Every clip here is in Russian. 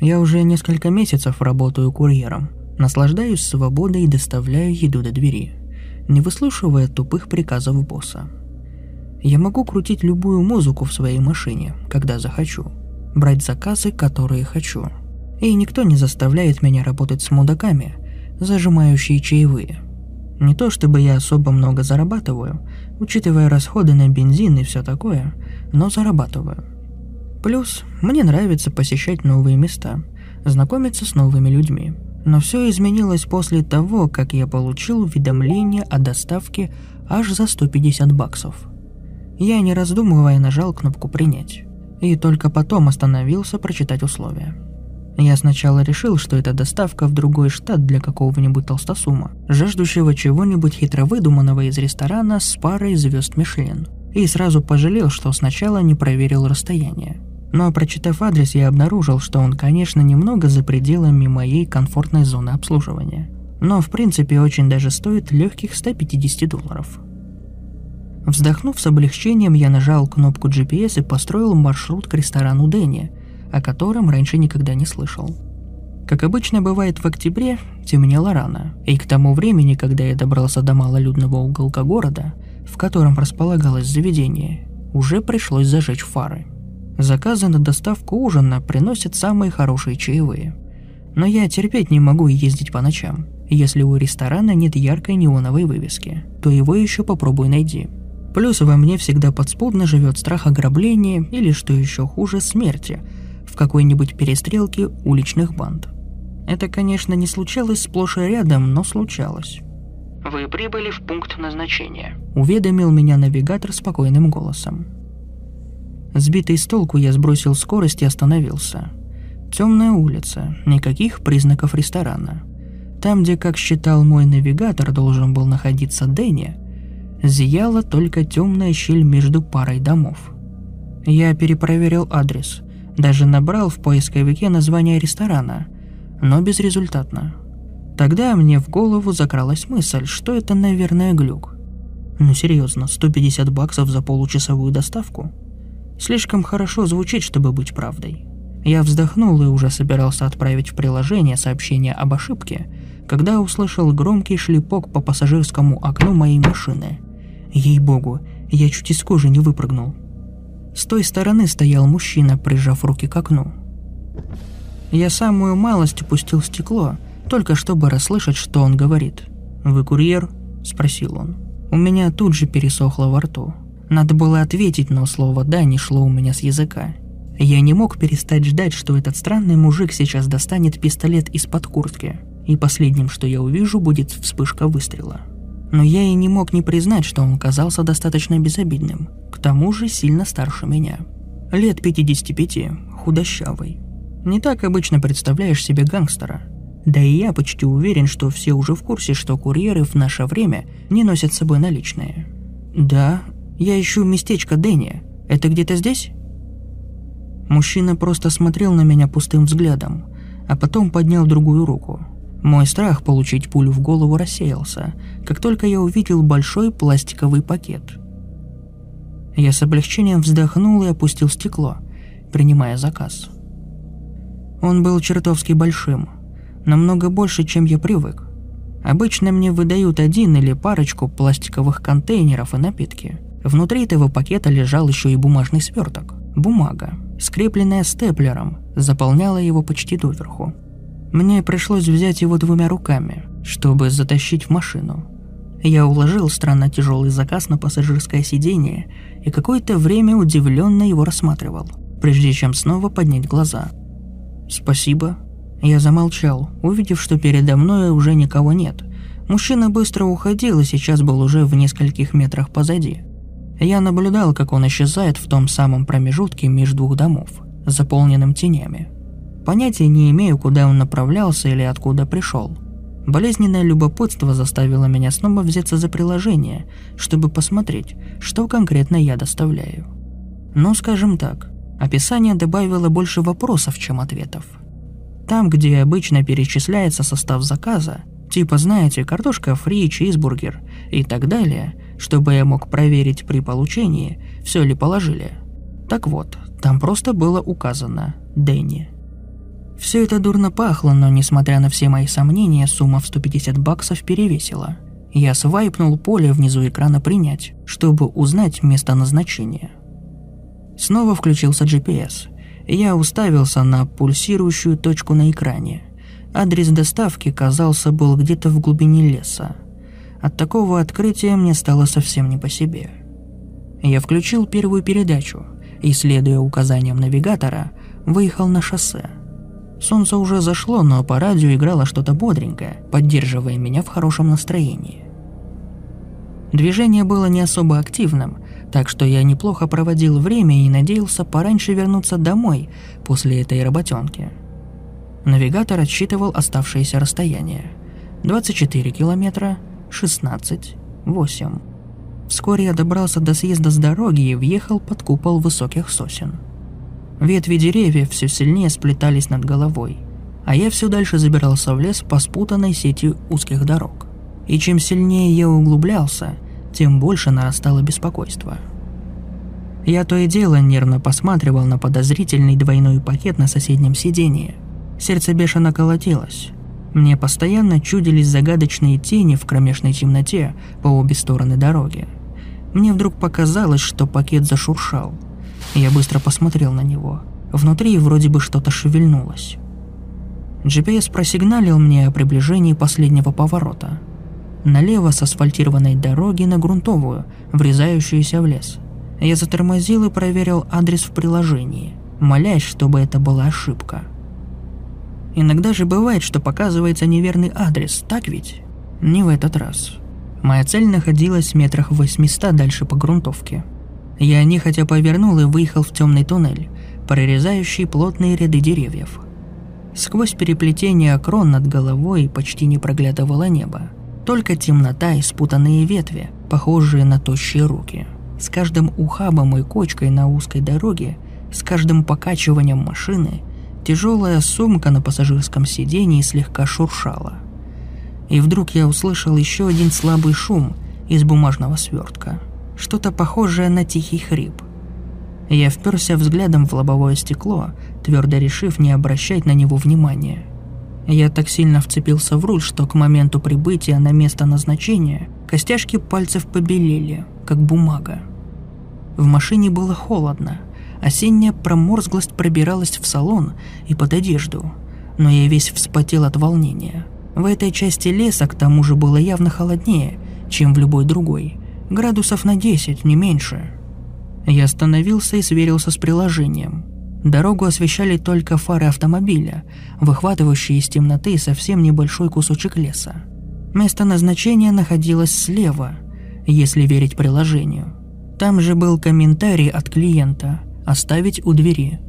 Я уже несколько месяцев работаю курьером. Наслаждаюсь свободой и доставляю еду до двери, не выслушивая тупых приказов босса. Я могу крутить любую музыку в своей машине, когда захочу, брать заказы, которые хочу. И никто не заставляет меня работать с мудаками, зажимающие чаевые. Не то чтобы я особо много зарабатываю, учитывая расходы на бензин и все такое, но зарабатываю – Плюс, мне нравится посещать новые места, знакомиться с новыми людьми. Но все изменилось после того, как я получил уведомление о доставке аж за 150 баксов. Я, не раздумывая, нажал кнопку «Принять». И только потом остановился прочитать условия. Я сначала решил, что это доставка в другой штат для какого-нибудь толстосума, жаждущего чего-нибудь хитро выдуманного из ресторана с парой звезд Мишлен. И сразу пожалел, что сначала не проверил расстояние. Но прочитав адрес, я обнаружил, что он, конечно, немного за пределами моей комфортной зоны обслуживания. Но, в принципе, очень даже стоит легких 150 долларов. Вздохнув с облегчением, я нажал кнопку GPS и построил маршрут к ресторану Дэнни, о котором раньше никогда не слышал. Как обычно бывает в октябре, темнело рано, и к тому времени, когда я добрался до малолюдного уголка города, в котором располагалось заведение, уже пришлось зажечь фары – Заказы на доставку ужина приносят самые хорошие чаевые. Но я терпеть не могу ездить по ночам. Если у ресторана нет яркой неоновой вывески, то его еще попробуй найди. Плюс во мне всегда подспудно живет страх ограбления или, что еще хуже, смерти в какой-нибудь перестрелке уличных банд. Это, конечно, не случалось сплошь и рядом, но случалось. «Вы прибыли в пункт назначения», — уведомил меня навигатор спокойным голосом. Сбитый с толку я сбросил скорость и остановился. Темная улица, никаких признаков ресторана. Там, где, как считал мой навигатор, должен был находиться Дэнни, зияла только темная щель между парой домов. Я перепроверил адрес, даже набрал в поисковике название ресторана, но безрезультатно. Тогда мне в голову закралась мысль, что это, наверное, глюк. Ну серьезно, 150 баксов за получасовую доставку – Слишком хорошо звучит, чтобы быть правдой. Я вздохнул и уже собирался отправить в приложение сообщение об ошибке, когда услышал громкий шлепок по пассажирскому окну моей машины. Ей-богу, я чуть из кожи не выпрыгнул. С той стороны стоял мужчина, прижав руки к окну. Я самую малость упустил стекло, только чтобы расслышать, что он говорит. «Вы курьер?» – спросил он. У меня тут же пересохло во рту. Надо было ответить, но слово «да» не шло у меня с языка. Я не мог перестать ждать, что этот странный мужик сейчас достанет пистолет из-под куртки, и последним, что я увижу, будет вспышка выстрела. Но я и не мог не признать, что он казался достаточно безобидным, к тому же сильно старше меня. Лет 55, худощавый. Не так обычно представляешь себе гангстера. Да и я почти уверен, что все уже в курсе, что курьеры в наше время не носят с собой наличные. Да, я ищу местечко Дэнни. Это где-то здесь?» Мужчина просто смотрел на меня пустым взглядом, а потом поднял другую руку. Мой страх получить пулю в голову рассеялся, как только я увидел большой пластиковый пакет. Я с облегчением вздохнул и опустил стекло, принимая заказ. Он был чертовски большим, намного больше, чем я привык. Обычно мне выдают один или парочку пластиковых контейнеров и напитки – Внутри этого пакета лежал еще и бумажный сверток. Бумага, скрепленная степлером, заполняла его почти доверху. Мне пришлось взять его двумя руками, чтобы затащить в машину. Я уложил странно тяжелый заказ на пассажирское сиденье и какое-то время удивленно его рассматривал, прежде чем снова поднять глаза. «Спасибо», Я замолчал, увидев, что передо мной уже никого нет. Мужчина быстро уходил и сейчас был уже в нескольких метрах позади. Я наблюдал, как он исчезает в том самом промежутке между двух домов, заполненным тенями. Понятия не имею, куда он направлялся или откуда пришел. Болезненное любопытство заставило меня снова взяться за приложение, чтобы посмотреть, что конкретно я доставляю. Ну, скажем так, описание добавило больше вопросов, чем ответов. Там, где обычно перечисляется состав заказа, типа, знаете, картошка фри, чизбургер и так далее, чтобы я мог проверить при получении, все ли положили. Так вот, там просто было указано «Дэнни». Все это дурно пахло, но несмотря на все мои сомнения, сумма в 150 баксов перевесила. Я свайпнул поле внизу экрана «Принять», чтобы узнать место назначения. Снова включился GPS, я уставился на пульсирующую точку на экране. Адрес доставки, казался, был где-то в глубине леса. От такого открытия мне стало совсем не по себе. Я включил первую передачу и, следуя указаниям навигатора, выехал на шоссе. Солнце уже зашло, но по радио играло что-то бодренькое, поддерживая меня в хорошем настроении. Движение было не особо активным, так что я неплохо проводил время и надеялся пораньше вернуться домой после этой работенки. Навигатор отсчитывал оставшееся расстояние. 24 километра, 16, 8. Вскоре я добрался до съезда с дороги и въехал под купол высоких сосен. Ветви деревьев все сильнее сплетались над головой, а я все дальше забирался в лес по спутанной сети узких дорог. И чем сильнее я углублялся – тем больше нарастало беспокойство. Я то и дело нервно посматривал на подозрительный двойной пакет на соседнем сидении. Сердце бешено колотилось. Мне постоянно чудились загадочные тени в кромешной темноте по обе стороны дороги. Мне вдруг показалось, что пакет зашуршал. Я быстро посмотрел на него. Внутри вроде бы что-то шевельнулось. GPS просигналил мне о приближении последнего поворота – налево с асфальтированной дороги на грунтовую, врезающуюся в лес. Я затормозил и проверил адрес в приложении, молясь, чтобы это была ошибка. Иногда же бывает, что показывается неверный адрес, так ведь? Не в этот раз. Моя цель находилась в метрах в 800 дальше по грунтовке. Я нехотя повернул и выехал в темный туннель, прорезающий плотные ряды деревьев. Сквозь переплетение крон над головой почти не проглядывало небо. Только темнота и спутанные ветви, похожие на тощие руки. С каждым ухабом и кочкой на узкой дороге, с каждым покачиванием машины, тяжелая сумка на пассажирском сидении слегка шуршала. И вдруг я услышал еще один слабый шум из бумажного свертка. Что-то похожее на тихий хрип. Я вперся взглядом в лобовое стекло, твердо решив не обращать на него внимания – я так сильно вцепился в руль, что к моменту прибытия на место назначения костяшки пальцев побелели, как бумага. В машине было холодно. Осенняя проморзглость пробиралась в салон и под одежду, но я весь вспотел от волнения. В этой части леса к тому же было явно холоднее, чем в любой другой. Градусов на 10, не меньше. Я остановился и сверился с приложением – Дорогу освещали только фары автомобиля, выхватывающие из темноты совсем небольшой кусочек леса. Место назначения находилось слева, если верить приложению. Там же был комментарий от клиента «Оставить у двери».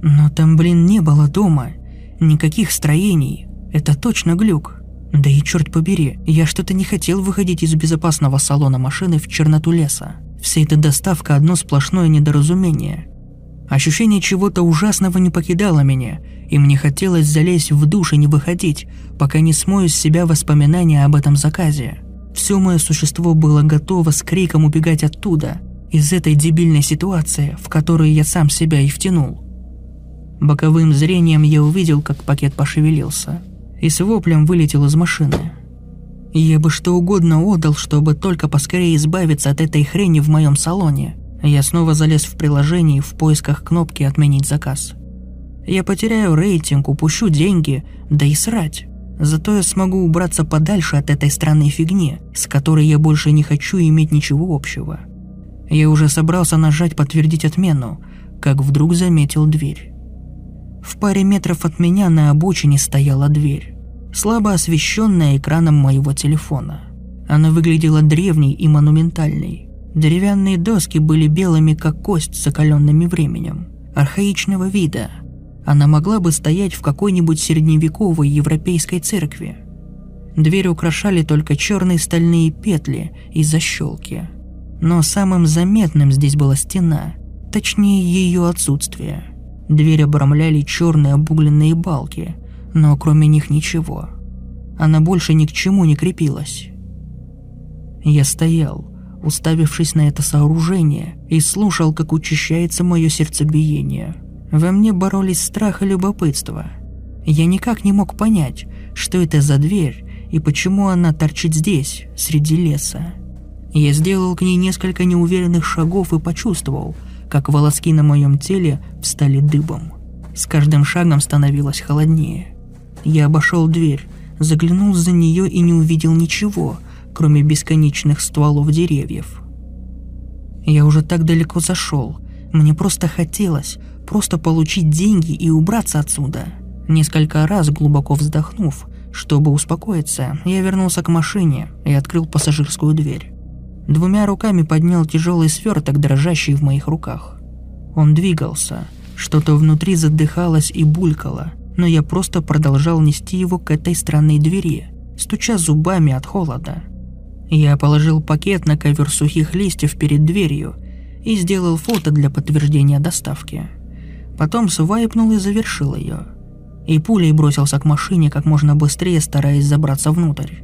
Но там, блин, не было дома. Никаких строений. Это точно глюк. Да и черт побери, я что-то не хотел выходить из безопасного салона машины в черноту леса. Вся эта доставка одно сплошное недоразумение. Ощущение чего-то ужасного не покидало меня, и мне хотелось залезть в душ и не выходить, пока не смою с себя воспоминания об этом заказе. Все мое существо было готово с криком убегать оттуда, из этой дебильной ситуации, в которую я сам себя и втянул. Боковым зрением я увидел, как пакет пошевелился, и с воплем вылетел из машины. Я бы что угодно отдал, чтобы только поскорее избавиться от этой хрени в моем салоне – я снова залез в приложение в поисках кнопки «Отменить заказ». Я потеряю рейтинг, упущу деньги, да и срать. Зато я смогу убраться подальше от этой странной фигни, с которой я больше не хочу иметь ничего общего. Я уже собрался нажать «Подтвердить отмену», как вдруг заметил дверь. В паре метров от меня на обочине стояла дверь, слабо освещенная экраном моего телефона. Она выглядела древней и монументальной. Деревянные доски были белыми, как кость с закаленными временем, архаичного вида. Она могла бы стоять в какой-нибудь средневековой европейской церкви. Дверь украшали только черные стальные петли и защелки. Но самым заметным здесь была стена, точнее ее отсутствие. Дверь обрамляли черные обугленные балки, но кроме них ничего. Она больше ни к чему не крепилась. Я стоял, уставившись на это сооружение, и слушал, как учащается мое сердцебиение. Во мне боролись страх и любопытство. Я никак не мог понять, что это за дверь и почему она торчит здесь, среди леса. Я сделал к ней несколько неуверенных шагов и почувствовал, как волоски на моем теле встали дыбом. С каждым шагом становилось холоднее. Я обошел дверь, заглянул за нее и не увидел ничего, кроме бесконечных стволов деревьев. Я уже так далеко зашел. Мне просто хотелось просто получить деньги и убраться отсюда. Несколько раз глубоко вздохнув, чтобы успокоиться, я вернулся к машине и открыл пассажирскую дверь. Двумя руками поднял тяжелый сверток, дрожащий в моих руках. Он двигался, что-то внутри задыхалось и булькало, но я просто продолжал нести его к этой странной двери, стуча зубами от холода. Я положил пакет на ковер сухих листьев перед дверью и сделал фото для подтверждения доставки. Потом свайпнул и завершил ее. И пулей бросился к машине как можно быстрее, стараясь забраться внутрь.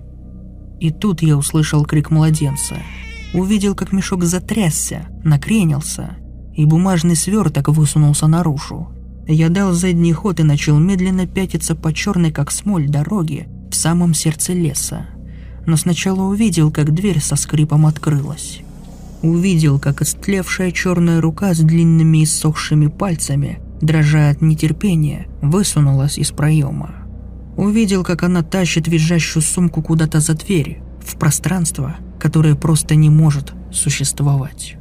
И тут я услышал крик младенца – увидел, как мешок затрясся, накренился, и бумажный сверток высунулся наружу. Я дал задний ход и начал медленно пятиться по черной, как смоль, дороге в самом сердце леса. Но сначала увидел, как дверь со скрипом открылась. Увидел, как истлевшая черная рука с длинными иссохшими пальцами, дрожа от нетерпения, высунулась из проема. Увидел, как она тащит визжащую сумку куда-то за дверь, в пространство, которое просто не может существовать.